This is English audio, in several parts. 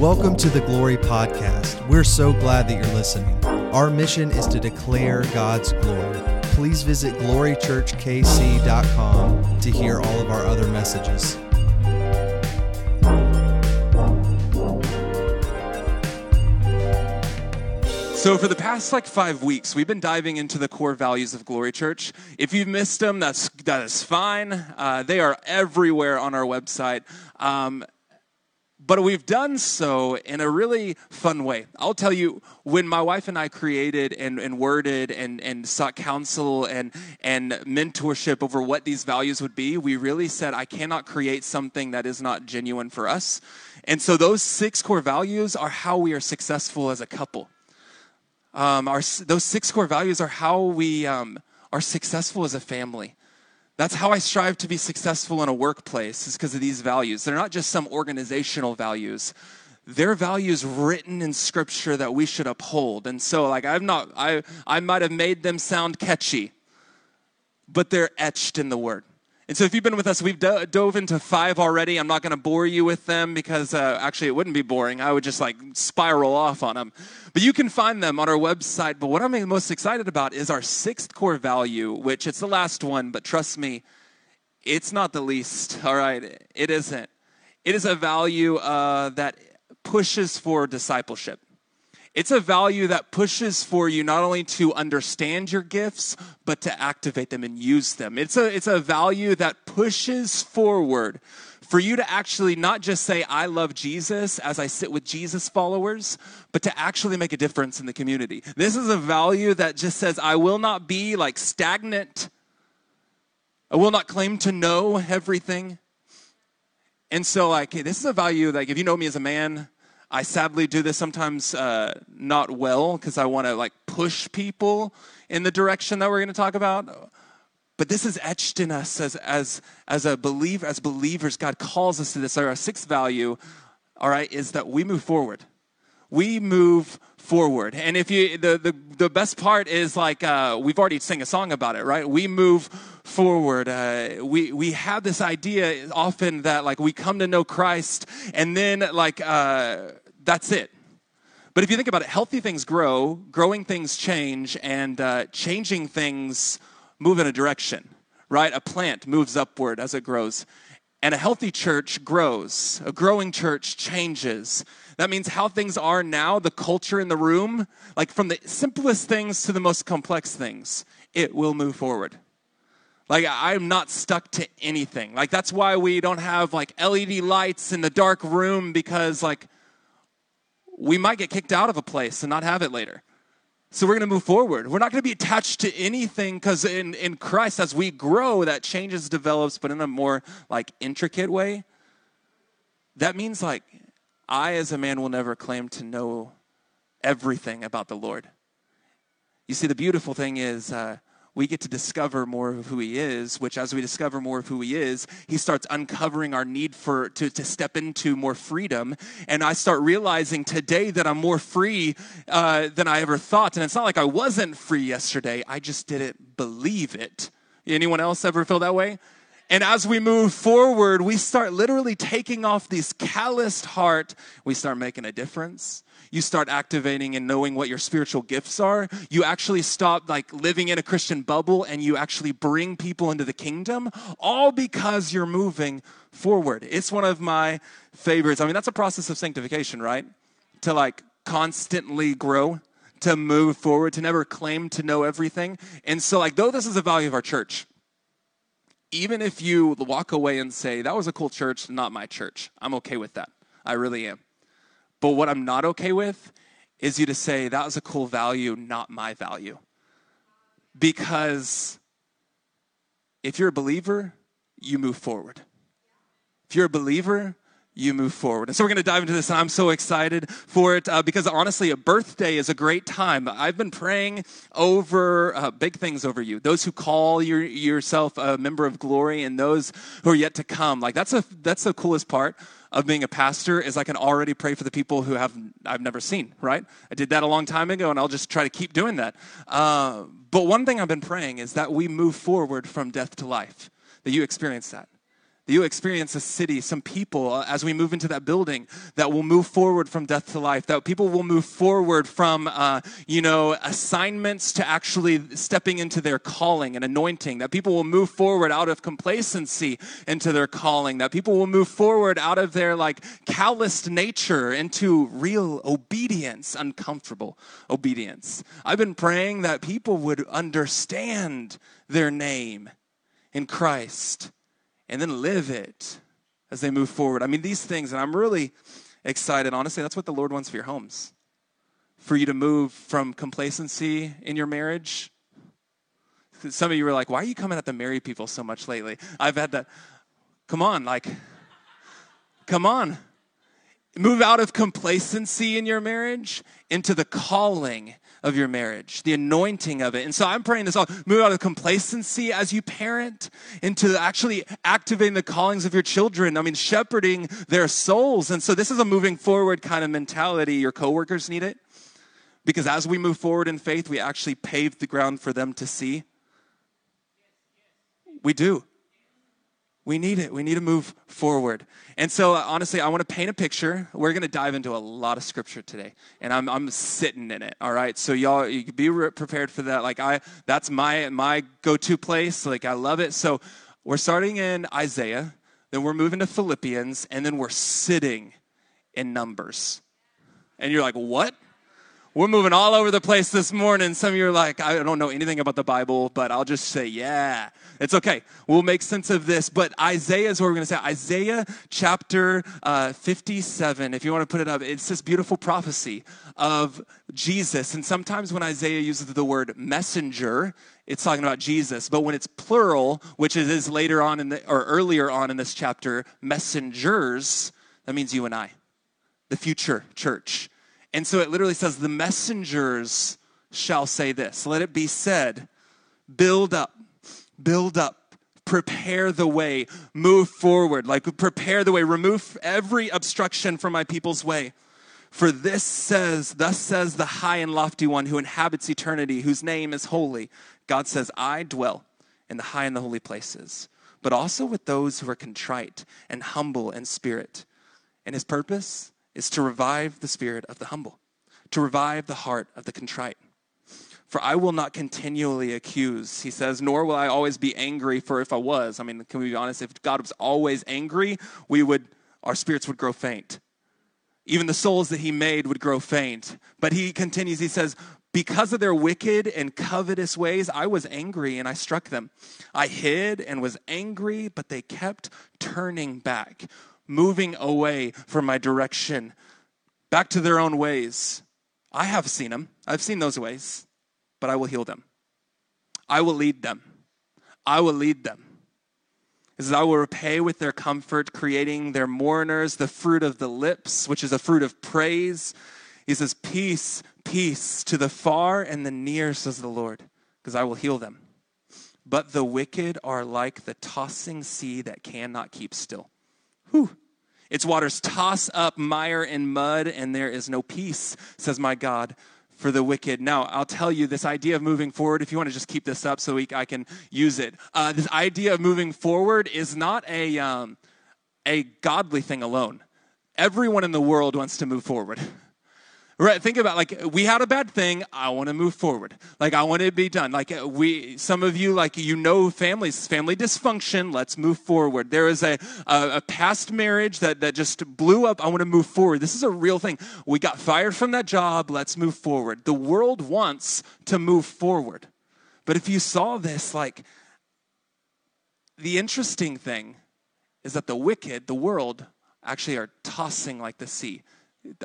Welcome to the Glory Podcast. We're so glad that you're listening. Our mission is to declare God's glory. Please visit glorychurchkc.com to hear all of our other messages. So, for the past like five weeks, we've been diving into the core values of Glory Church. If you've missed them, that's that is fine. Uh, they are everywhere on our website. Um, but we've done so in a really fun way. I'll tell you, when my wife and I created and, and worded and, and sought counsel and, and mentorship over what these values would be, we really said, I cannot create something that is not genuine for us. And so, those six core values are how we are successful as a couple. Um, our, those six core values are how we um, are successful as a family. That's how I strive to be successful in a workplace, is because of these values. They're not just some organizational values. They're values written in scripture that we should uphold. And so, like, I'm not, I, I might have made them sound catchy, but they're etched in the word. And so, if you've been with us, we've do- dove into five already. I'm not going to bore you with them because uh, actually it wouldn't be boring. I would just like spiral off on them. But you can find them on our website. But what I'm most excited about is our sixth core value, which it's the last one, but trust me, it's not the least. All right, it isn't. It is a value uh, that pushes for discipleship. It's a value that pushes for you not only to understand your gifts, but to activate them and use them. It's a, it's a value that pushes forward for you to actually not just say, I love Jesus as I sit with Jesus followers, but to actually make a difference in the community. This is a value that just says, I will not be like stagnant. I will not claim to know everything. And so, like, this is a value, like, if you know me as a man, I sadly do this sometimes uh, not well because I want to like push people in the direction that we're going to talk about. But this is etched in us as, as, as a believer, as believers. God calls us to this. Our sixth value, all right, is that we move forward. We move forward. And if you, the, the, the best part is like, uh, we've already sang a song about it, right? We move forward. Uh, we, we have this idea often that like we come to know Christ and then like, uh, that's it. But if you think about it, healthy things grow, growing things change, and uh, changing things move in a direction, right? A plant moves upward as it grows. And a healthy church grows. A growing church changes. That means how things are now, the culture in the room, like from the simplest things to the most complex things, it will move forward. Like I'm not stuck to anything. Like that's why we don't have like LED lights in the dark room because like we might get kicked out of a place and not have it later. So we're going to move forward. We're not going to be attached to anything because in, in Christ, as we grow, that changes, develops, but in a more like intricate way. That means like I, as a man, will never claim to know everything about the Lord. You see, the beautiful thing is uh, we get to discover more of who He is, which, as we discover more of who He is, He starts uncovering our need for to, to step into more freedom. And I start realizing today that I'm more free uh, than I ever thought. And it's not like I wasn't free yesterday; I just didn't believe it. Anyone else ever feel that way? And as we move forward, we start literally taking off this calloused heart. We start making a difference. You start activating and knowing what your spiritual gifts are. You actually stop like living in a Christian bubble and you actually bring people into the kingdom, all because you're moving forward. It's one of my favorites. I mean, that's a process of sanctification, right? To like constantly grow, to move forward, to never claim to know everything. And so, like, though this is a value of our church, even if you walk away and say, that was a cool church, not my church, I'm okay with that. I really am. But what I'm not okay with is you to say, that was a cool value, not my value. Because if you're a believer, you move forward. If you're a believer, you move forward. And so we're going to dive into this, and I'm so excited for it uh, because honestly, a birthday is a great time. I've been praying over uh, big things over you. Those who call your, yourself a member of glory, and those who are yet to come. Like that's a that's the coolest part of being a pastor is I can already pray for the people who have I've never seen. Right? I did that a long time ago, and I'll just try to keep doing that. Uh, but one thing I've been praying is that we move forward from death to life. That you experience that you experience a city, some people uh, as we move into that building that will move forward from death to life, that people will move forward from, uh, you know, assignments to actually stepping into their calling and anointing, that people will move forward out of complacency into their calling, that people will move forward out of their like calloused nature into real obedience, uncomfortable obedience. I've been praying that people would understand their name in Christ and then live it as they move forward. I mean, these things, and I'm really excited. Honestly, that's what the Lord wants for your homes. For you to move from complacency in your marriage. Some of you were like, why are you coming at the married people so much lately? I've had that. Come on, like, come on. Move out of complacency in your marriage into the calling of your marriage, the anointing of it. And so I'm praying this all move out of complacency as you parent into actually activating the callings of your children. I mean, shepherding their souls. And so this is a moving forward kind of mentality. Your coworkers need it because as we move forward in faith, we actually pave the ground for them to see. We do. We need it. We need to move forward. And so, uh, honestly, I want to paint a picture. We're going to dive into a lot of scripture today, and I'm, I'm sitting in it. All right. So, y'all, you be prepared for that. Like, I, that's my my go-to place. Like, I love it. So, we're starting in Isaiah, then we're moving to Philippians, and then we're sitting in Numbers. And you're like, what? We're moving all over the place this morning. Some of you are like, I don't know anything about the Bible, but I'll just say, yeah, it's okay. We'll make sense of this. But Isaiah is what we're going to say. Isaiah chapter uh, 57, if you want to put it up, it's this beautiful prophecy of Jesus. And sometimes when Isaiah uses the word messenger, it's talking about Jesus. But when it's plural, which it is later on in the, or earlier on in this chapter, messengers, that means you and I, the future church. And so it literally says, The messengers shall say this. Let it be said, build up, build up, prepare the way, move forward, like prepare the way, remove every obstruction from my people's way. For this says, thus says the high and lofty one who inhabits eternity, whose name is holy. God says, I dwell in the high and the holy places, but also with those who are contrite and humble in spirit. And his purpose is to revive the spirit of the humble, to revive the heart of the contrite. For I will not continually accuse, he says, nor will I always be angry, for if I was, I mean, can we be honest? If God was always angry, we would, our spirits would grow faint. Even the souls that he made would grow faint. But he continues, he says, because of their wicked and covetous ways, I was angry and I struck them. I hid and was angry, but they kept turning back moving away from my direction, back to their own ways. I have seen them. I've seen those ways, but I will heal them. I will lead them. I will lead them. He says, I will repay with their comfort, creating their mourners the fruit of the lips, which is a fruit of praise. He says, Peace, peace to the far and the near, says the Lord, because I will heal them. But the wicked are like the tossing sea that cannot keep still. Whew. Its waters toss up mire and mud, and there is no peace, says my God, for the wicked. Now, I'll tell you this idea of moving forward, if you want to just keep this up so we, I can use it. Uh, this idea of moving forward is not a, um, a godly thing alone. Everyone in the world wants to move forward. Right, think about like we had a bad thing. I want to move forward. Like I want it to be done. Like uh, we, some of you, like you know, families, family dysfunction. Let's move forward. There is a, a, a past marriage that that just blew up. I want to move forward. This is a real thing. We got fired from that job. Let's move forward. The world wants to move forward, but if you saw this, like the interesting thing is that the wicked, the world, actually are tossing like the sea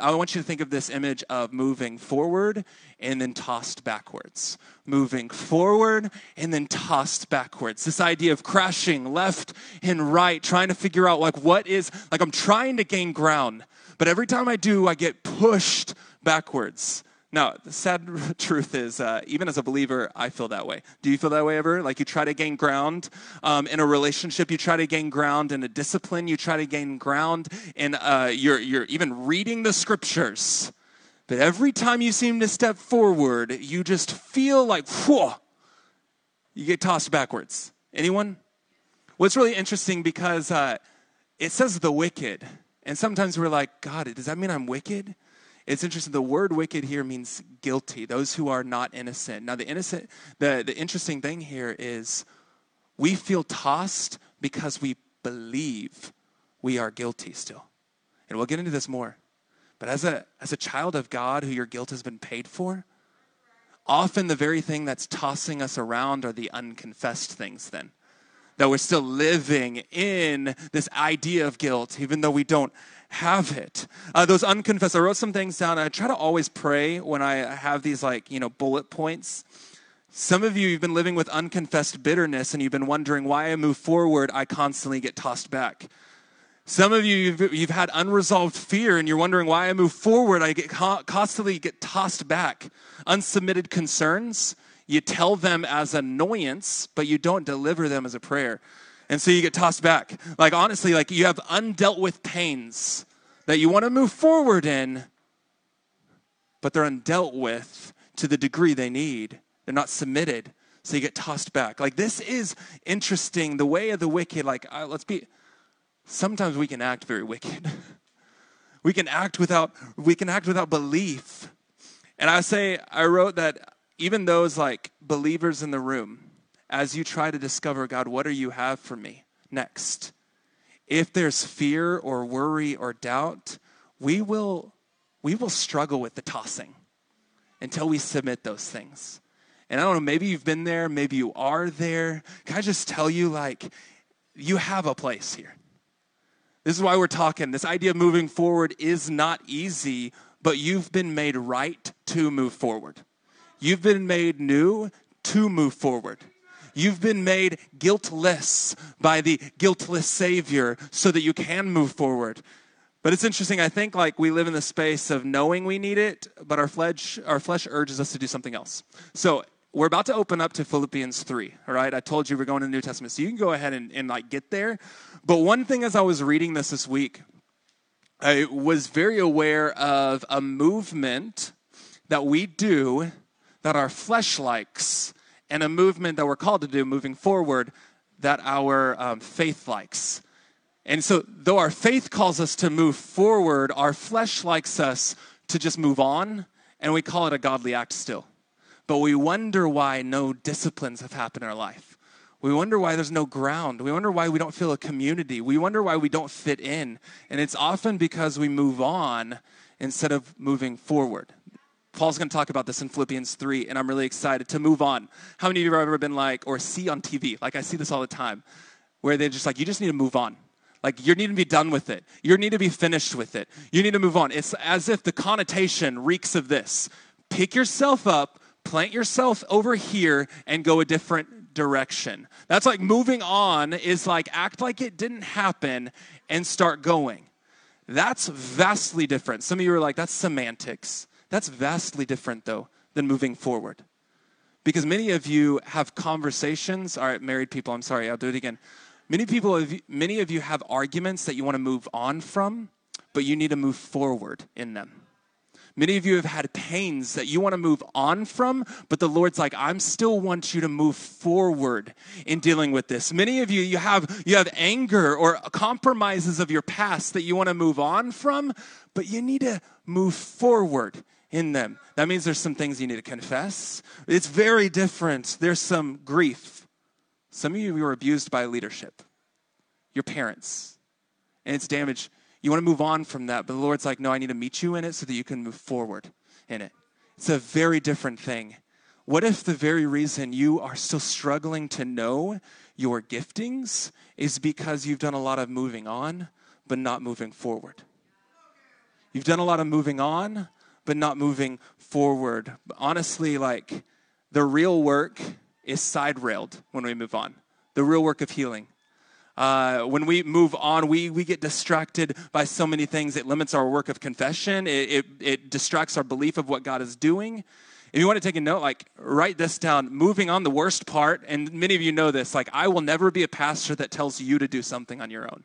I want you to think of this image of moving forward and then tossed backwards. Moving forward and then tossed backwards. This idea of crashing left and right, trying to figure out like what is, like I'm trying to gain ground, but every time I do, I get pushed backwards. Now, the sad truth is, uh, even as a believer, I feel that way. Do you feel that way ever? Like you try to gain ground um, in a relationship, you try to gain ground in a discipline, you try to gain ground in uh, you're, you're even reading the scriptures. But every time you seem to step forward, you just feel like, whoa, you get tossed backwards. Anyone? what's really interesting because uh, it says the wicked. And sometimes we're like, God, does that mean I'm wicked? It's interesting. The word wicked here means guilty, those who are not innocent. Now, the innocent, the, the interesting thing here is we feel tossed because we believe we are guilty still. And we'll get into this more. But as a, as a child of God who your guilt has been paid for, often the very thing that's tossing us around are the unconfessed things then. That we're still living in this idea of guilt, even though we don't have it. Uh, those unconfessed, I wrote some things down. I try to always pray when I have these, like, you know, bullet points. Some of you, you've been living with unconfessed bitterness and you've been wondering why I move forward, I constantly get tossed back. Some of you, you've, you've had unresolved fear and you're wondering why I move forward, I get constantly get tossed back. Unsubmitted concerns, you tell them as annoyance, but you don't deliver them as a prayer. And so you get tossed back. Like, honestly, like you have undealt with pains that you want to move forward in, but they're undealt with to the degree they need. They're not submitted. So you get tossed back. Like, this is interesting. The way of the wicked, like, uh, let's be, sometimes we can act very wicked. we can act without, we can act without belief. And I say, I wrote that even those like believers in the room, as you try to discover, God, what do you have for me next? If there's fear or worry or doubt, we will, we will struggle with the tossing until we submit those things. And I don't know, maybe you've been there, maybe you are there. Can I just tell you, like, you have a place here. This is why we're talking. This idea of moving forward is not easy, but you've been made right to move forward. You've been made new to move forward. You've been made guiltless by the guiltless Savior so that you can move forward. But it's interesting. I think like we live in the space of knowing we need it, but our flesh, our flesh urges us to do something else. So we're about to open up to Philippians 3, all right? I told you we're going to the New Testament. So you can go ahead and, and like get there. But one thing as I was reading this this week, I was very aware of a movement that we do that our flesh likes and a movement that we're called to do moving forward that our um, faith likes. And so, though our faith calls us to move forward, our flesh likes us to just move on, and we call it a godly act still. But we wonder why no disciplines have happened in our life. We wonder why there's no ground. We wonder why we don't feel a community. We wonder why we don't fit in. And it's often because we move on instead of moving forward. Paul's going to talk about this in Philippians 3, and I'm really excited to move on. How many of you have ever been like, or see on TV, like I see this all the time, where they're just like, you just need to move on. Like, you need to be done with it. You need to be finished with it. You need to move on. It's as if the connotation reeks of this pick yourself up, plant yourself over here, and go a different direction. That's like moving on is like act like it didn't happen and start going. That's vastly different. Some of you are like, that's semantics. That's vastly different, though, than moving forward. Because many of you have conversations, all right, married people, I'm sorry, I'll do it again. Many people, many of you have arguments that you want to move on from, but you need to move forward in them. Many of you have had pains that you want to move on from, but the Lord's like, I'm still want you to move forward in dealing with this. Many of you, you have, you have anger or compromises of your past that you want to move on from, but you need to move forward in them. That means there's some things you need to confess. It's very different. There's some grief. Some of you were abused by leadership, your parents, and it's damaged. You want to move on from that, but the Lord's like, no, I need to meet you in it so that you can move forward in it. It's a very different thing. What if the very reason you are still struggling to know your giftings is because you've done a lot of moving on, but not moving forward? You've done a lot of moving on, but not moving forward. Honestly, like the real work is side railed when we move on. The real work of healing. Uh, when we move on, we, we get distracted by so many things. It limits our work of confession, it, it, it distracts our belief of what God is doing. If you want to take a note, like write this down. Moving on, the worst part, and many of you know this, like I will never be a pastor that tells you to do something on your own.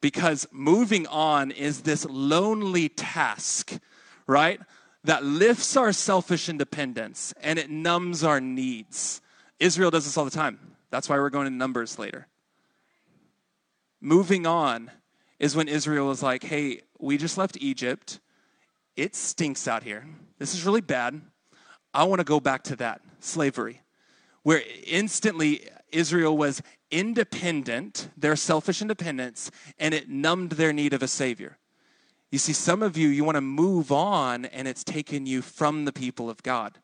Because moving on is this lonely task right? That lifts our selfish independence and it numbs our needs. Israel does this all the time. That's why we're going to Numbers later. Moving on is when Israel was like, hey, we just left Egypt. It stinks out here. This is really bad. I want to go back to that slavery, where instantly Israel was independent, their selfish independence, and it numbed their need of a savior. You see, some of you, you want to move on, and it's taken you from the people of God.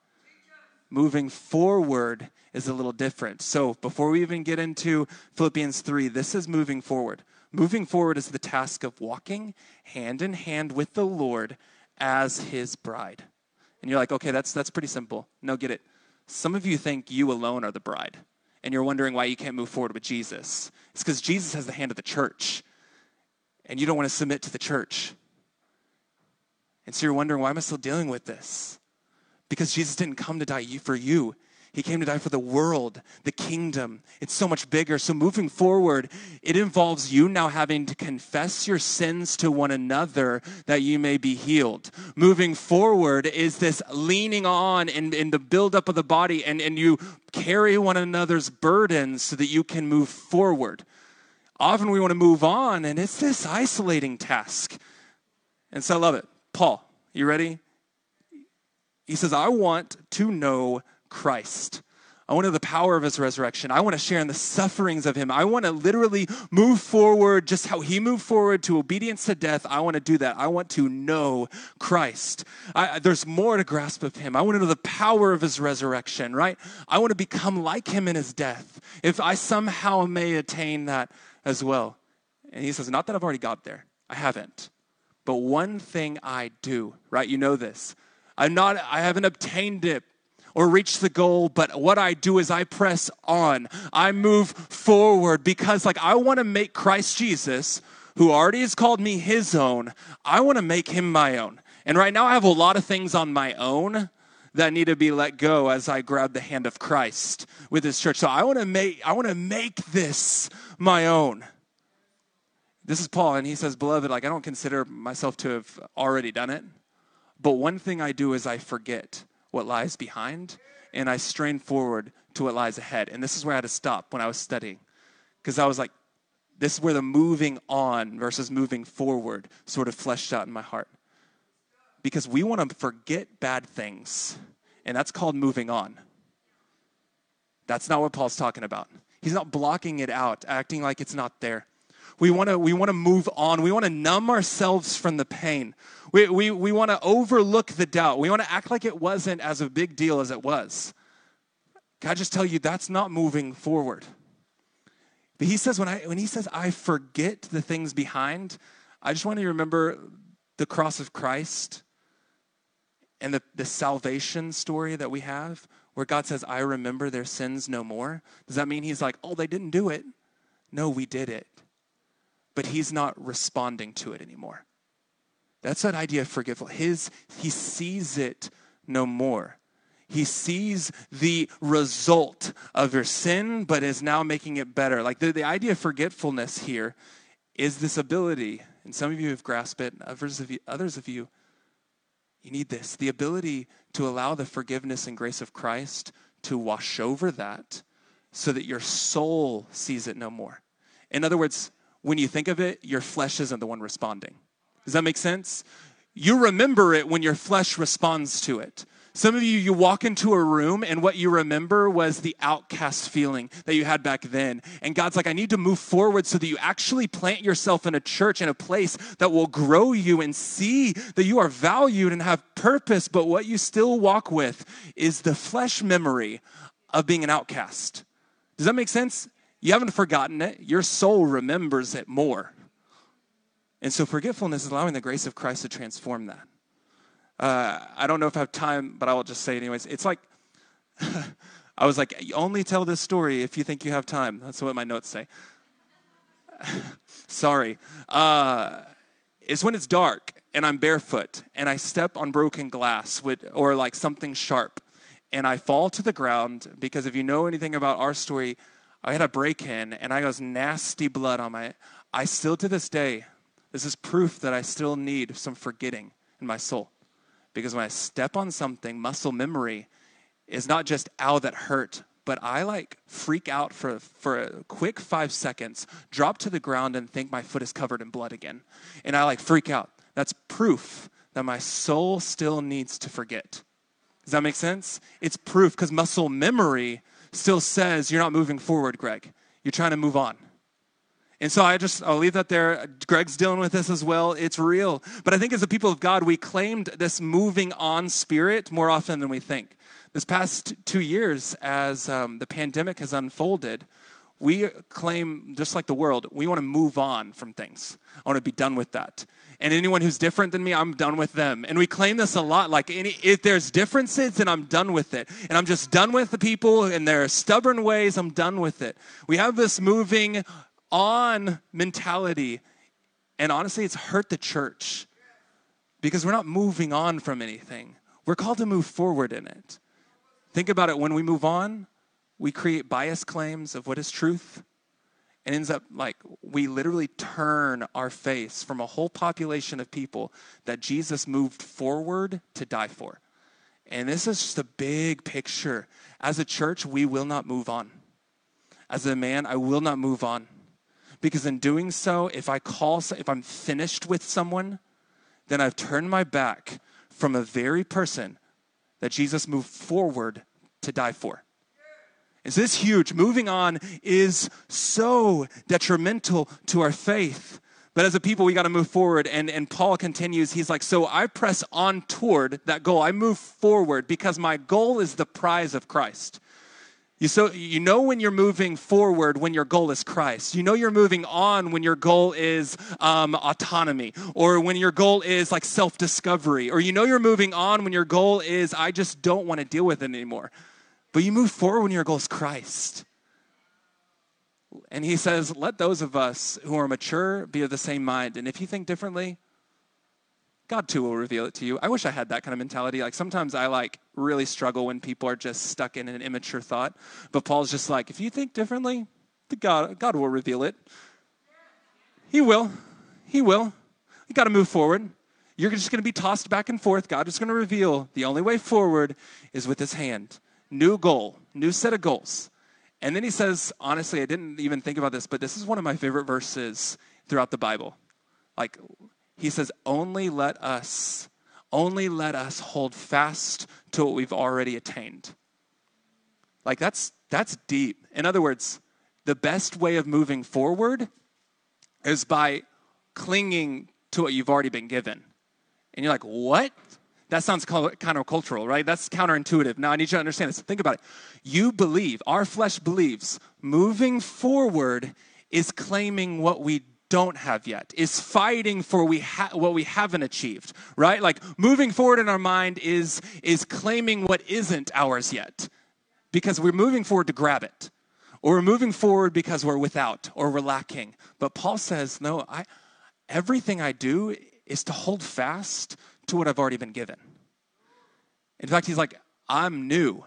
Moving forward is a little different. So, before we even get into Philippians 3, this is moving forward. Moving forward is the task of walking hand in hand with the Lord as his bride. And you're like, okay, that's, that's pretty simple. No, get it. Some of you think you alone are the bride, and you're wondering why you can't move forward with Jesus. It's because Jesus has the hand of the church, and you don't want to submit to the church. And so you're wondering, why am I still dealing with this? Because Jesus didn't come to die for you. He came to die for the world, the kingdom. It's so much bigger. So, moving forward, it involves you now having to confess your sins to one another that you may be healed. Moving forward is this leaning on in, in the buildup of the body, and, and you carry one another's burdens so that you can move forward. Often we want to move on, and it's this isolating task. And so I love it. Paul, you ready? He says, I want to know Christ. I want to know the power of his resurrection. I want to share in the sufferings of him. I want to literally move forward just how he moved forward to obedience to death. I want to do that. I want to know Christ. I, there's more to grasp of him. I want to know the power of his resurrection, right? I want to become like him in his death. If I somehow may attain that as well. And he says, Not that I've already got there, I haven't. But one thing I do, right? You know this. I'm not, I haven't obtained it or reached the goal, but what I do is I press on. I move forward because, like, I want to make Christ Jesus, who already has called me his own, I want to make him my own. And right now, I have a lot of things on my own that need to be let go as I grab the hand of Christ with his church. So I want to make I want to make this my own. This is Paul, and he says, Beloved, like I don't consider myself to have already done it. But one thing I do is I forget what lies behind and I strain forward to what lies ahead. And this is where I had to stop when I was studying. Because I was like, this is where the moving on versus moving forward sort of fleshed out in my heart. Because we want to forget bad things, and that's called moving on. That's not what Paul's talking about. He's not blocking it out, acting like it's not there. We want to we want to move on. We want to numb ourselves from the pain. We, we, we want to overlook the doubt. We want to act like it wasn't as a big deal as it was. Can I just tell you that's not moving forward? But he says when I when he says I forget the things behind, I just want to remember the cross of Christ and the, the salvation story that we have, where God says, I remember their sins no more. Does that mean he's like, oh, they didn't do it? No, we did it but he's not responding to it anymore. That's that idea of forgetful. His he sees it no more. He sees the result of your sin, but is now making it better. Like the, the idea of forgetfulness here is this ability, and some of you have grasped it, others of you, others of you, you need this the ability to allow the forgiveness and grace of Christ to wash over that so that your soul sees it no more. In other words, when you think of it, your flesh isn't the one responding. Does that make sense? You remember it when your flesh responds to it. Some of you, you walk into a room and what you remember was the outcast feeling that you had back then. And God's like, I need to move forward so that you actually plant yourself in a church, in a place that will grow you and see that you are valued and have purpose. But what you still walk with is the flesh memory of being an outcast. Does that make sense? You haven't forgotten it, your soul remembers it more. And so forgetfulness is allowing the grace of Christ to transform that. Uh, I don't know if I have time, but I will just say it anyways. It's like, I was like, only tell this story if you think you have time. That's what my notes say. Sorry. Uh, it's when it's dark and I'm barefoot and I step on broken glass with, or like something sharp and I fall to the ground because if you know anything about our story, I had a break in and I got nasty blood on my. I still to this day, this is proof that I still need some forgetting in my soul. Because when I step on something, muscle memory is not just ow that hurt, but I like freak out for, for a quick five seconds, drop to the ground, and think my foot is covered in blood again. And I like freak out. That's proof that my soul still needs to forget. Does that make sense? It's proof because muscle memory still says you're not moving forward, Greg. You're trying to move on. And so I just, I'll leave that there. Greg's dealing with this as well. It's real. But I think as a people of God, we claimed this moving on spirit more often than we think. This past two years, as um, the pandemic has unfolded, we claim, just like the world, we want to move on from things. I want to be done with that. And anyone who's different than me, I'm done with them. And we claim this a lot. Like, any, if there's differences, then I'm done with it. And I'm just done with the people and their stubborn ways. I'm done with it. We have this moving on mentality. And honestly, it's hurt the church because we're not moving on from anything. We're called to move forward in it. Think about it when we move on, we create bias claims of what is truth. And ends up like we literally turn our face from a whole population of people that Jesus moved forward to die for. And this is just a big picture. As a church, we will not move on. As a man, I will not move on. Because in doing so, if I call, if I'm finished with someone, then I've turned my back from a very person that Jesus moved forward to die for. Is this huge? Moving on is so detrimental to our faith. But as a people, we got to move forward. And, and Paul continues, he's like, So I press on toward that goal. I move forward because my goal is the prize of Christ. You, so, you know when you're moving forward when your goal is Christ. You know you're moving on when your goal is um, autonomy, or when your goal is like self discovery, or you know you're moving on when your goal is, I just don't want to deal with it anymore. But you move forward when your goal is Christ. And he says, Let those of us who are mature be of the same mind. And if you think differently, God too will reveal it to you. I wish I had that kind of mentality. Like sometimes I like really struggle when people are just stuck in an immature thought. But Paul's just like, if you think differently, God, God will reveal it. He will. He will. You got to move forward. You're just going to be tossed back and forth. God is going to reveal the only way forward is with his hand. New goal, new set of goals. And then he says, honestly, I didn't even think about this, but this is one of my favorite verses throughout the Bible. Like, he says, only let us, only let us hold fast to what we've already attained. Like that's that's deep. In other words, the best way of moving forward is by clinging to what you've already been given. And you're like, what? That sounds countercultural, right? That's counterintuitive. Now I need you to understand this. Think about it. You believe, our flesh believes, moving forward is claiming what we don't have yet, is fighting for we ha- what we haven't achieved, right? Like moving forward in our mind is, is claiming what isn't ours yet because we're moving forward to grab it. Or we're moving forward because we're without or we're lacking. But Paul says, no, I, everything I do is to hold fast to what I've already been given. In fact, he's like, I'm new,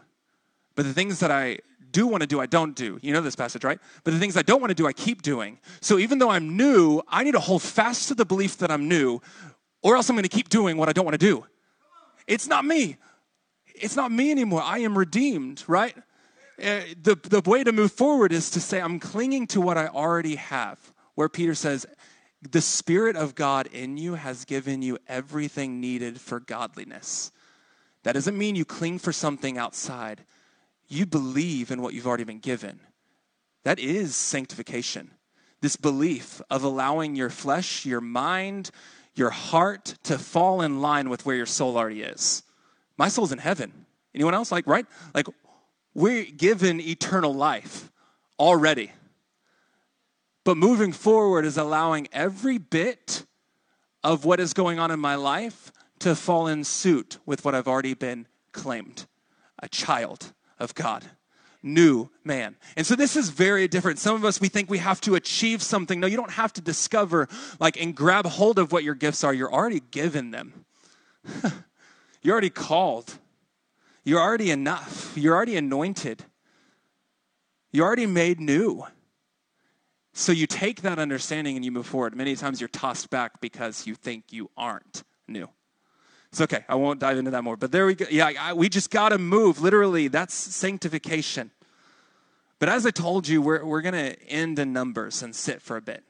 but the things that I do want to do, I don't do. You know this passage, right? But the things I don't want to do, I keep doing. So even though I'm new, I need to hold fast to the belief that I'm new, or else I'm going to keep doing what I don't want to do. It's not me. It's not me anymore. I am redeemed, right? Uh, the, the way to move forward is to say, I'm clinging to what I already have. Where Peter says, the Spirit of God in you has given you everything needed for godliness. That doesn't mean you cling for something outside you believe in what you've already been given. That is sanctification. This belief of allowing your flesh, your mind, your heart to fall in line with where your soul already is. My soul's in heaven. Anyone else? Like, right? Like, we're given eternal life already. But moving forward is allowing every bit of what is going on in my life to fall in suit with what I've already been claimed a child of God. New man. And so this is very different. Some of us, we think we have to achieve something. No, you don't have to discover, like, and grab hold of what your gifts are. You're already given them. You're already called. You're already enough. You're already anointed. You're already made new. So you take that understanding and you move forward. Many times you're tossed back because you think you aren't new. It's okay. I won't dive into that more. But there we go. Yeah, I, we just got to move. Literally, that's sanctification. But as I told you, we're, we're going to end in Numbers and sit for a bit.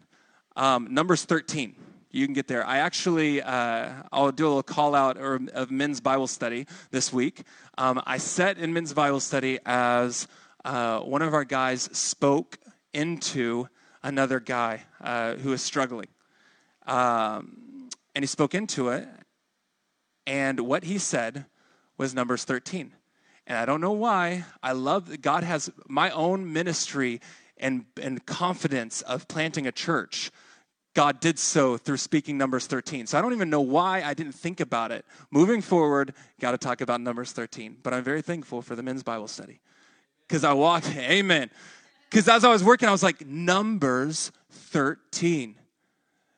Um, numbers 13. You can get there. I actually, uh, I'll do a little call out of men's Bible study this week. Um, I sat in men's Bible study as uh, one of our guys spoke into another guy uh, who was struggling. Um, and he spoke into it. And what he said was Numbers 13. And I don't know why. I love that God has my own ministry and, and confidence of planting a church. God did so through speaking Numbers 13. So I don't even know why I didn't think about it. Moving forward, got to talk about Numbers 13. But I'm very thankful for the men's Bible study. Because I walked, amen. Because as I was working, I was like, Numbers 13.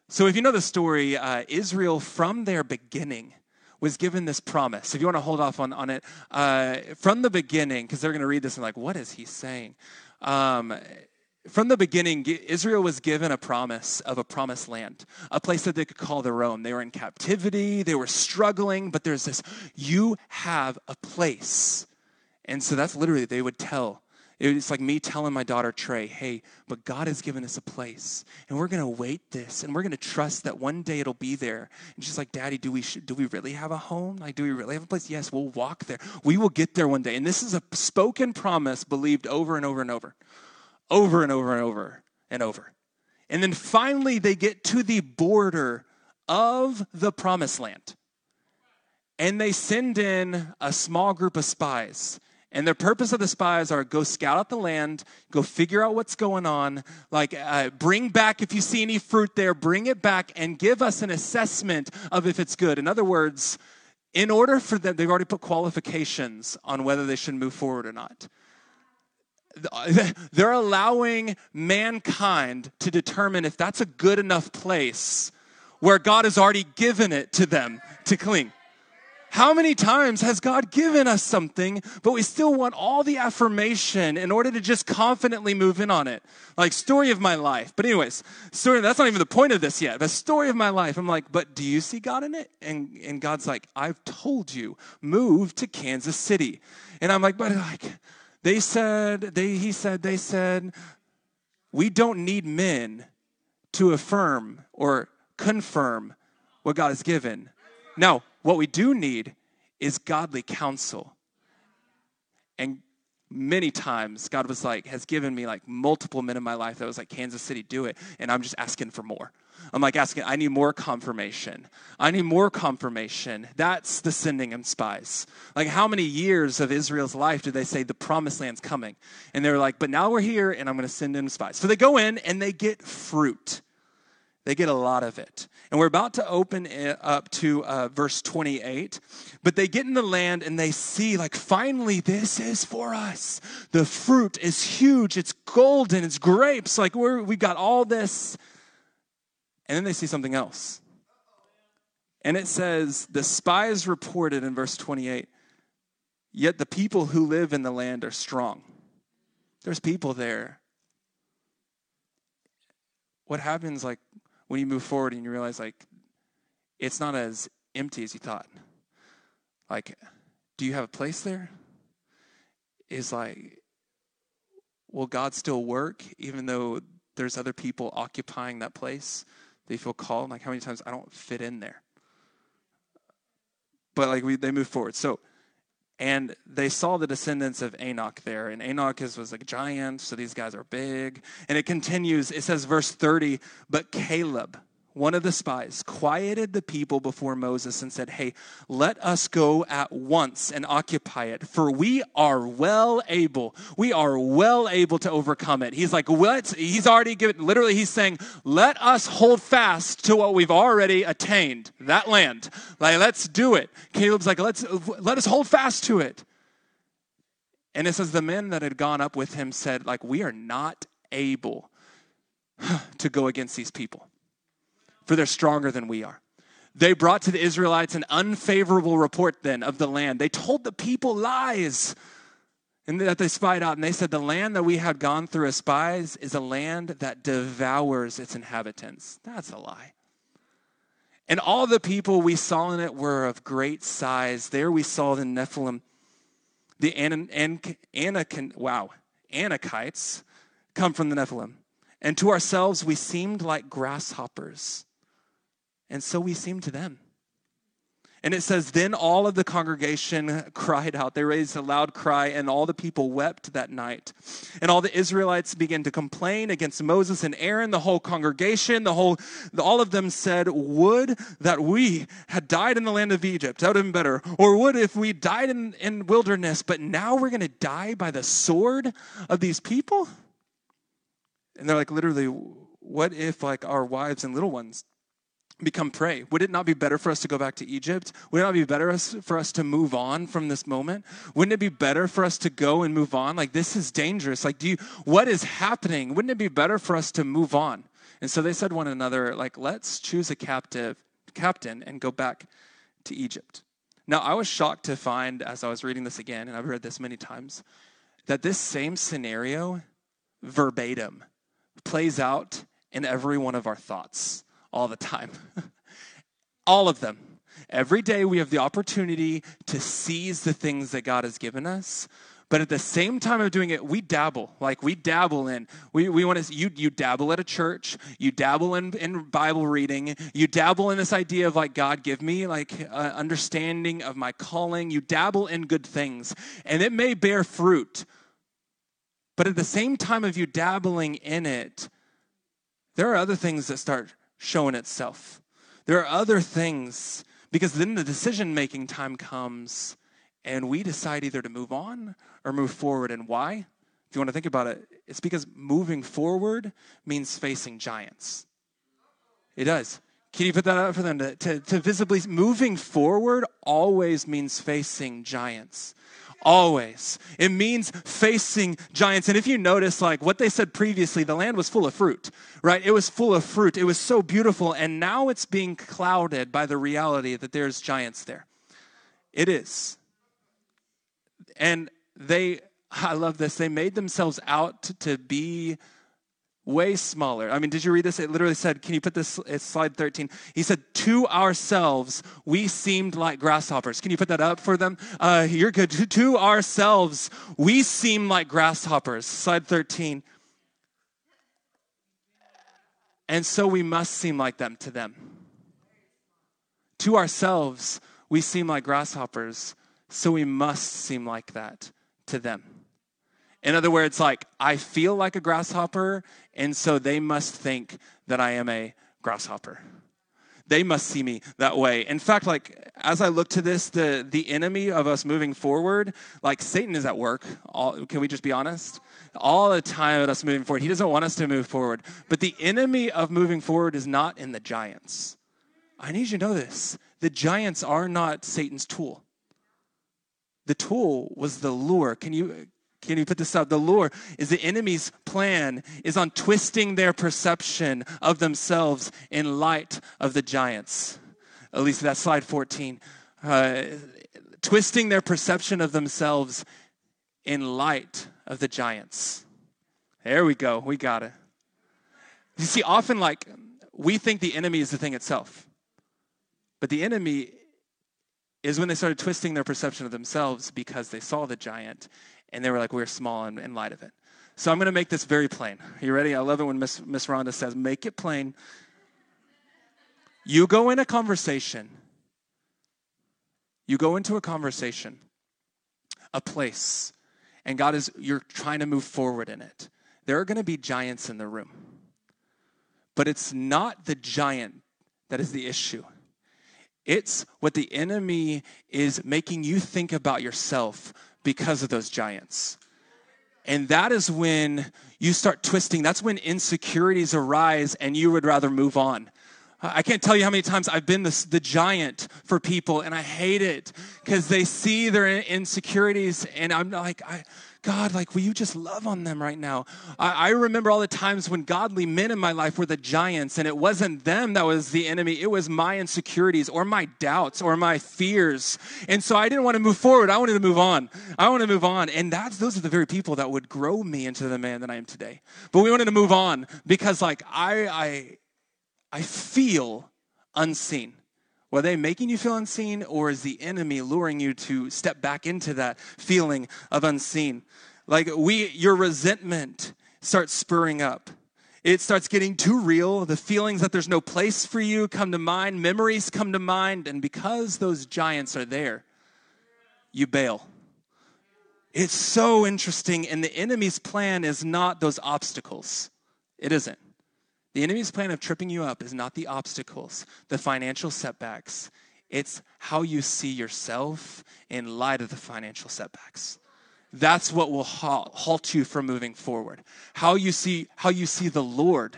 So if you know the story, uh, Israel from their beginning was given this promise. If you want to hold off on, on it, uh, from the beginning, because they're going to read this and like, what is he saying? Um, from the beginning, Israel was given a promise of a promised land, a place that they could call their own. They were in captivity, they were struggling, but there's this, you have a place. And so that's literally, they would tell it's like me telling my daughter Trey, hey, but God has given us a place, and we're going to wait this, and we're going to trust that one day it'll be there. And she's like, Daddy, do we do we really have a home? Like, do we really have a place? Yes, we'll walk there. We will get there one day. And this is a spoken promise, believed over and over and over, over and over and over and over. And then finally, they get to the border of the promised land, and they send in a small group of spies and the purpose of the spies are go scout out the land, go figure out what's going on, like uh, bring back, if you see any fruit there, bring it back and give us an assessment of if it's good. In other words, in order for them, they've already put qualifications on whether they should move forward or not. They're allowing mankind to determine if that's a good enough place where God has already given it to them to clean. How many times has God given us something, but we still want all the affirmation in order to just confidently move in on it? Like, story of my life. But, anyways, story, that's not even the point of this yet. The story of my life. I'm like, but do you see God in it? And, and God's like, I've told you, move to Kansas City. And I'm like, but like, they said, they, he said, they said, we don't need men to affirm or confirm what God has given. Now, what we do need is godly counsel. And many times God was like, has given me like multiple men in my life that was like, Kansas City, do it. And I'm just asking for more. I'm like asking, I need more confirmation. I need more confirmation. That's the sending of spies. Like, how many years of Israel's life did they say the promised land's coming? And they were like, but now we're here and I'm going to send in spies. So they go in and they get fruit. They get a lot of it. And we're about to open up to uh, verse 28. But they get in the land and they see, like, finally, this is for us. The fruit is huge. It's golden. It's grapes. Like, we're, we got all this. And then they see something else. And it says, the spies reported in verse 28 Yet the people who live in the land are strong. There's people there. What happens, like, when you move forward and you realize like it's not as empty as you thought. Like, do you have a place there? Is like, will God still work even though there's other people occupying that place? They feel called. Like, how many times I don't fit in there? But like, we, they move forward. So, and they saw the descendants of Anak there. And Anak is, was a giant, so these guys are big. And it continues, it says, verse 30, but Caleb, one of the spies, quieted the people before Moses and said, Hey, let us go at once and occupy it, for we are well able. We are well able to overcome it. He's like, What? He's already given, literally, he's saying, Let us hold fast to what we've already attained, that land. Like, let's do it. Caleb's like, Let's let us hold fast to it. And it says, The men that had gone up with him said, like, we are not able to go against these people for they're stronger than we are. They brought to the Israelites an unfavorable report then of the land. They told the people lies and that they spied out. And they said, The land that we had gone through as spies is a land that devours its inhabitants. That's a lie. And all the people we saw in it were of great size. There we saw the Nephilim, the An- An- wow, Anakites come from the Nephilim. And to ourselves, we seemed like grasshoppers. And so we seemed to them. And it says, Then all of the congregation cried out. They raised a loud cry, and all the people wept that night. And all the Israelites began to complain against Moses and Aaron, the whole congregation, the whole, all of them said, Would that we had died in the land of Egypt. That would have been better. Or would if we died in, in wilderness, but now we're going to die by the sword of these people? And they're like, literally, what if like our wives and little ones become prey? Would it not be better for us to go back to Egypt? Would it not be better for us to move on from this moment? Wouldn't it be better for us to go and move on? Like this is dangerous. Like do you what is happening? Wouldn't it be better for us to move on? And so they said one another like let's choose a captive captain and go back to Egypt. Now I was shocked to find as I was reading this again and I've read this many times that this same scenario verbatim plays out in every one of our thoughts all the time. all of them. Every day we have the opportunity to seize the things that God has given us. But at the same time of doing it, we dabble. Like we dabble in. We, we want to, you, you dabble at a church. You dabble in, in Bible reading. You dabble in this idea of like, God, give me like uh, understanding of my calling. You dabble in good things. And it may bear fruit. But at the same time of you dabbling in it, there are other things that start showing itself. There are other things, because then the decision making time comes and we decide either to move on or move forward. And why? If you want to think about it, it's because moving forward means facing giants. It does. Can you put that out for them? To, to, to visibly, moving forward always means facing giants always. It means facing giants. And if you notice, like what they said previously, the land was full of fruit, right? It was full of fruit. It was so beautiful. And now it's being clouded by the reality that there's giants there. It is. And they, I love this, they made themselves out to be way smaller. I mean, did you read this? It literally said, can you put this, it's slide 13. He said, to ourselves, we seemed like grasshoppers. Can you put that up for them? Uh, you're good. To, ourselves, we seem like grasshoppers. Slide 13. And so we must seem like them to them. To ourselves, we seem like grasshoppers, so we must seem like that to them. In other words, like, I feel like a grasshopper, and so they must think that I am a grasshopper. They must see me that way. In fact, like, as I look to this, the, the enemy of us moving forward, like, Satan is at work. All, can we just be honest? All the time at us moving forward. He doesn't want us to move forward. But the enemy of moving forward is not in the giants. I need you to know this. The giants are not Satan's tool. The tool was the lure. Can you can you put this up? The lure is the enemy's plan is on twisting their perception of themselves in light of the giants. At least that's slide 14. Uh, twisting their perception of themselves in light of the giants. There we go. We got it. You see, often like we think the enemy is the thing itself. But the enemy is when they started twisting their perception of themselves because they saw the giant and they were like, we're small in, in light of it. So I'm going to make this very plain. Are you ready? I love it when Miss, Miss Rhonda says, make it plain. You go in a conversation, you go into a conversation, a place, and God is, you're trying to move forward in it. There are going to be giants in the room. But it's not the giant that is the issue. It's what the enemy is making you think about yourself because of those giants. And that is when you start twisting. That's when insecurities arise and you would rather move on. I can't tell you how many times I've been the, the giant for people and I hate it because they see their insecurities and I'm like, I, God, like, will you just love on them right now? I, I remember all the times when godly men in my life were the giants, and it wasn't them that was the enemy. It was my insecurities or my doubts or my fears. And so I didn't want to move forward. I wanted to move on. I wanted to move on. And that's, those are the very people that would grow me into the man that I am today. But we wanted to move on because, like, I, I, I feel unseen. Were they making you feel unseen, or is the enemy luring you to step back into that feeling of unseen? Like we, your resentment starts spurring up. It starts getting too real. The feelings that there's no place for you come to mind, memories come to mind, and because those giants are there, you bail. It's so interesting, and the enemy's plan is not those obstacles. It isn't. The enemy's plan of tripping you up is not the obstacles, the financial setbacks. It's how you see yourself in light of the financial setbacks. That's what will halt you from moving forward. How you see how you see the Lord.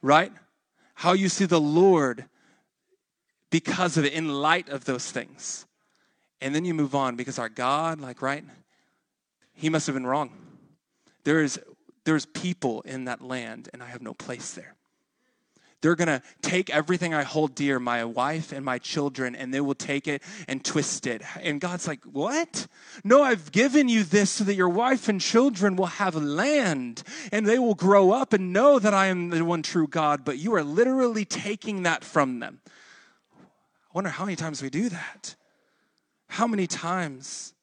Right? How you see the Lord because of it in light of those things. And then you move on because our God, like right? He must have been wrong. There is there's people in that land and I have no place there. They're going to take everything I hold dear, my wife and my children, and they will take it and twist it. And God's like, What? No, I've given you this so that your wife and children will have land and they will grow up and know that I am the one true God, but you are literally taking that from them. I wonder how many times we do that. How many times?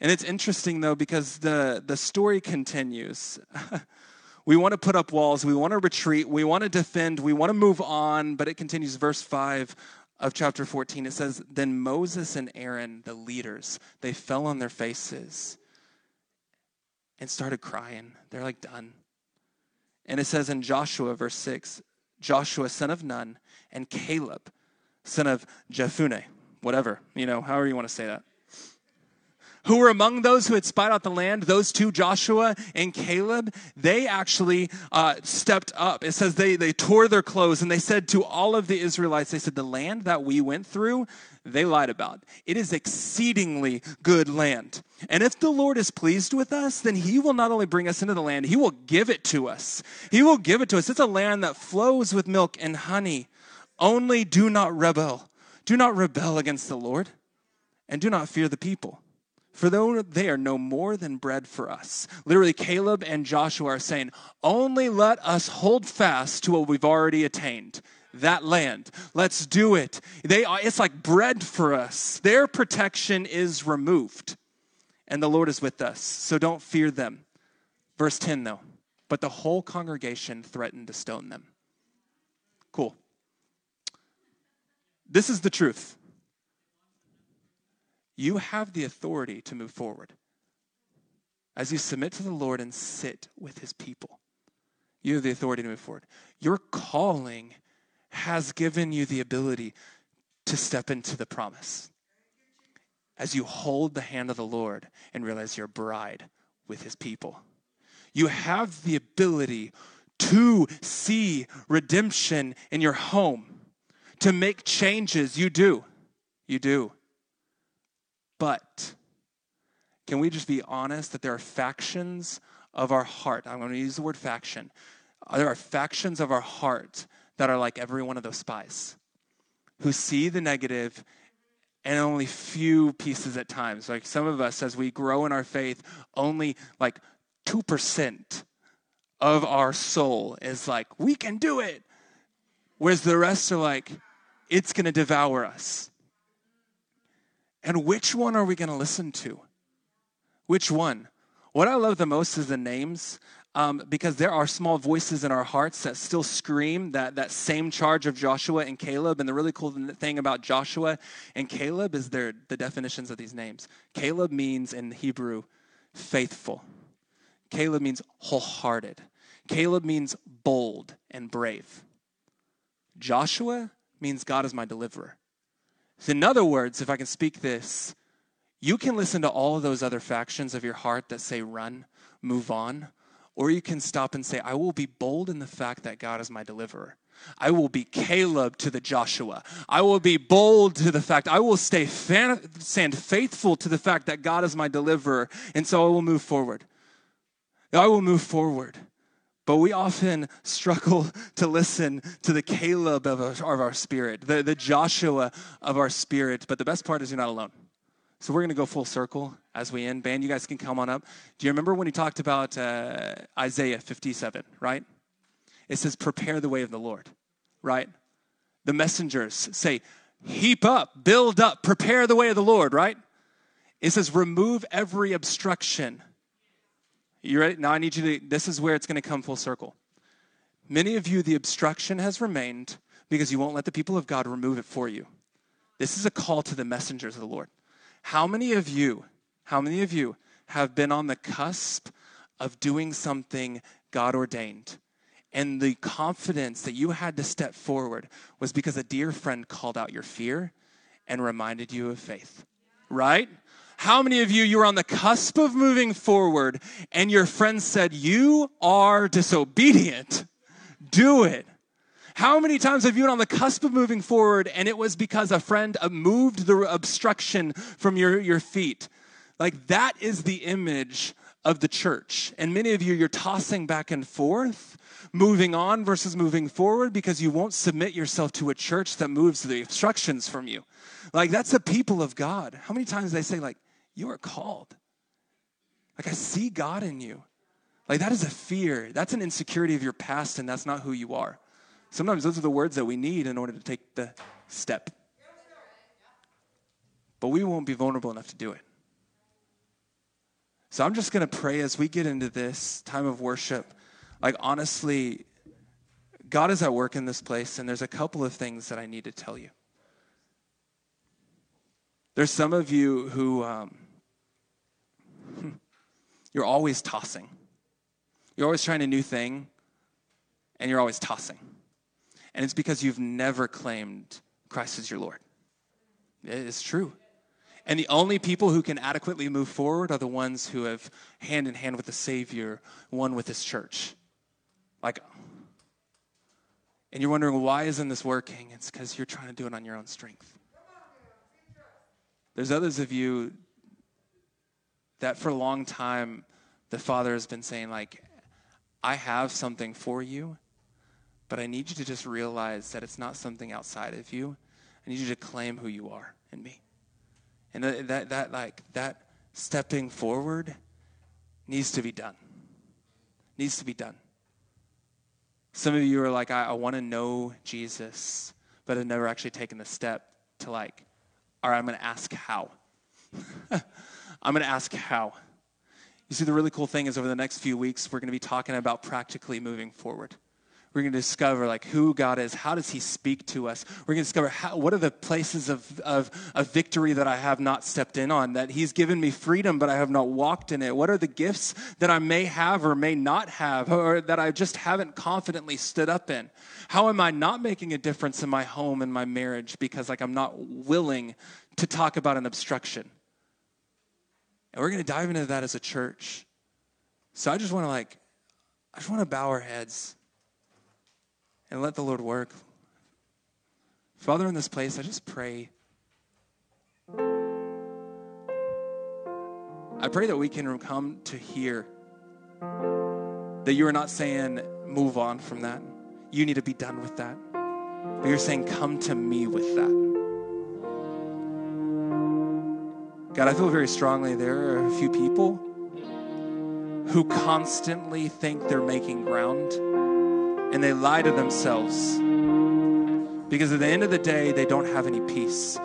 And it's interesting though because the, the story continues. we want to put up walls, we want to retreat, we want to defend, we want to move on, but it continues, verse 5 of chapter 14. It says, Then Moses and Aaron, the leaders, they fell on their faces and started crying. They're like done. And it says in Joshua, verse 6, Joshua, son of Nun, and Caleb, son of Jephunneh, whatever, you know, however you want to say that who were among those who had spied out the land, those two, Joshua and Caleb, they actually uh, stepped up. It says they, they tore their clothes and they said to all of the Israelites, they said, The land that we went through, they lied about. It is exceedingly good land. And if the Lord is pleased with us, then he will not only bring us into the land, he will give it to us. He will give it to us. It's a land that flows with milk and honey. Only do not rebel. Do not rebel against the Lord, and do not fear the people for though they are no more than bread for us. Literally, Caleb and Joshua are saying, only let us hold fast to what we've already attained. That land. Let's do it. They are, it's like bread for us. Their protection is removed. And the Lord is with us. So don't fear them. Verse 10, though. But the whole congregation threatened to stone them. Cool. This is the truth you have the authority to move forward. As you submit to the Lord and sit with his people, you have the authority to move forward. Your calling has given you the ability to step into the promise. As you hold the hand of the Lord and realize you're bride with his people, you have the ability to see redemption in your home, to make changes. You do. You do. But can we just be honest that there are factions of our heart? I'm going to use the word faction. Uh, there are factions of our heart that are like every one of those spies who see the negative and only few pieces at times. Like some of us, as we grow in our faith, only like 2% of our soul is like, we can do it. Whereas the rest are like, it's going to devour us. And which one are we going to listen to? Which one? What I love the most is the names. Um, because there are small voices in our hearts that still scream that, that same charge of Joshua and Caleb. And the really cool thing about Joshua and Caleb is their, the definitions of these names. Caleb means in Hebrew, faithful. Caleb means wholehearted. Caleb means bold and brave. Joshua means God is my deliverer. In other words, if I can speak this, you can listen to all of those other factions of your heart that say run, move on, or you can stop and say, I will be bold in the fact that God is my deliverer. I will be Caleb to the Joshua. I will be bold to the fact, I will stay fan, stand faithful to the fact that God is my deliverer. And so I will move forward. I will move forward. But we often struggle to listen to the Caleb of our, of our spirit, the, the Joshua of our spirit. But the best part is you're not alone. So we're going to go full circle as we end. Band, you guys can come on up. Do you remember when he talked about uh, Isaiah 57, right? It says, prepare the way of the Lord, right? The messengers say, heap up, build up, prepare the way of the Lord, right? It says, remove every obstruction You ready? Now I need you to, this is where it's going to come full circle. Many of you, the obstruction has remained because you won't let the people of God remove it for you. This is a call to the messengers of the Lord. How many of you, how many of you have been on the cusp of doing something God ordained? And the confidence that you had to step forward was because a dear friend called out your fear and reminded you of faith, right? How many of you, you were on the cusp of moving forward and your friend said, You are disobedient? Do it. How many times have you been on the cusp of moving forward and it was because a friend moved the obstruction from your, your feet? Like that is the image of the church. And many of you, you're tossing back and forth, moving on versus moving forward because you won't submit yourself to a church that moves the obstructions from you. Like that's the people of God. How many times they say, like, you are called? Like I see God in you. Like that is a fear. That's an insecurity of your past, and that's not who you are. Sometimes those are the words that we need in order to take the step. But we won't be vulnerable enough to do it. So I'm just going to pray as we get into this time of worship. Like, honestly, God is at work in this place, and there's a couple of things that I need to tell you. There's some of you who um, you're always tossing. You're always trying a new thing, and you're always tossing. And it's because you've never claimed Christ as your Lord. It's true. And the only people who can adequately move forward are the ones who have hand in hand with the Savior, one with His church. Like, and you're wondering, why isn't this working? It's because you're trying to do it on your own strength. There's others of you that for a long time, the Father has been saying, like, I have something for you, but I need you to just realize that it's not something outside of you. I need you to claim who you are in me. And that, that, that like, that stepping forward needs to be done. Needs to be done. Some of you are like, I, I want to know Jesus, but I've never actually taken the step to like, all right, I'm going to ask how. I'm going to ask how. You see, the really cool thing is over the next few weeks, we're going to be talking about practically moving forward. We're going to discover like who God is. How does He speak to us? We're going to discover how, what are the places of, of, of victory that I have not stepped in on, that He's given me freedom, but I have not walked in it. What are the gifts that I may have or may not have, or that I just haven't confidently stood up in? How am I not making a difference in my home and my marriage because like I'm not willing to talk about an obstruction? And we're going to dive into that as a church. So I just want to like, I just want to bow our heads and let the Lord work. Father, in this place, I just pray. I pray that we can come to hear that you are not saying, move on from that. You need to be done with that. But you're saying, come to me with that. God, I feel very strongly there are a few people who constantly think they're making ground and they lie to themselves because at the end of the day, they don't have any peace.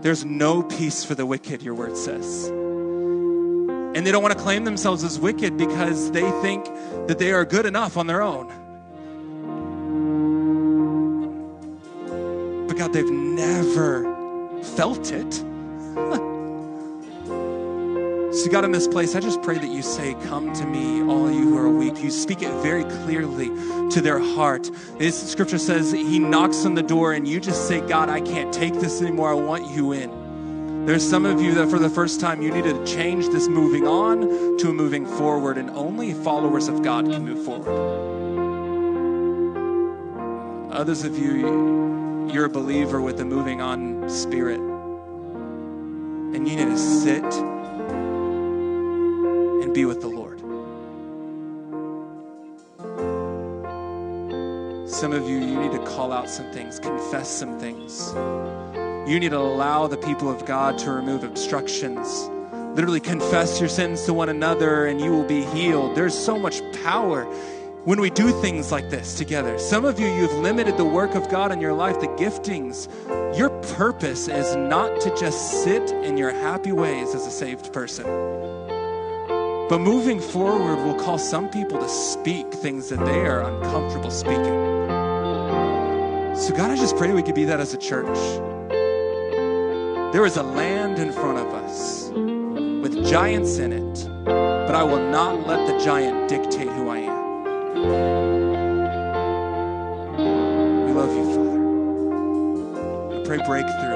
There's no peace for the wicked, your word says. And they don't want to claim themselves as wicked because they think that they are good enough on their own. But God, they've never felt it. So, God, in this place, I just pray that you say, Come to me, all you who are weak. You speak it very clearly to their heart. This scripture says he knocks on the door, and you just say, God, I can't take this anymore. I want you in. There's some of you that for the first time you need to change this moving on to a moving forward, and only followers of God can move forward. Others of you, you're a believer with a moving on spirit and you need to sit be with the Lord. Some of you, you need to call out some things, confess some things. You need to allow the people of God to remove obstructions. Literally confess your sins to one another and you will be healed. There's so much power when we do things like this together. Some of you, you've limited the work of God in your life, the giftings. Your purpose is not to just sit in your happy ways as a saved person. But moving forward, we'll call some people to speak things that they are uncomfortable speaking. So, God, I just pray we could be that as a church. There is a land in front of us with giants in it, but I will not let the giant dictate who I am. We love you, Father. I pray breakthrough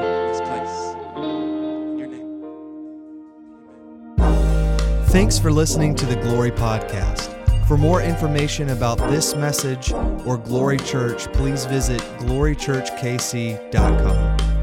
Thanks for listening to the Glory Podcast. For more information about this message or Glory Church, please visit glorychurchkc.com.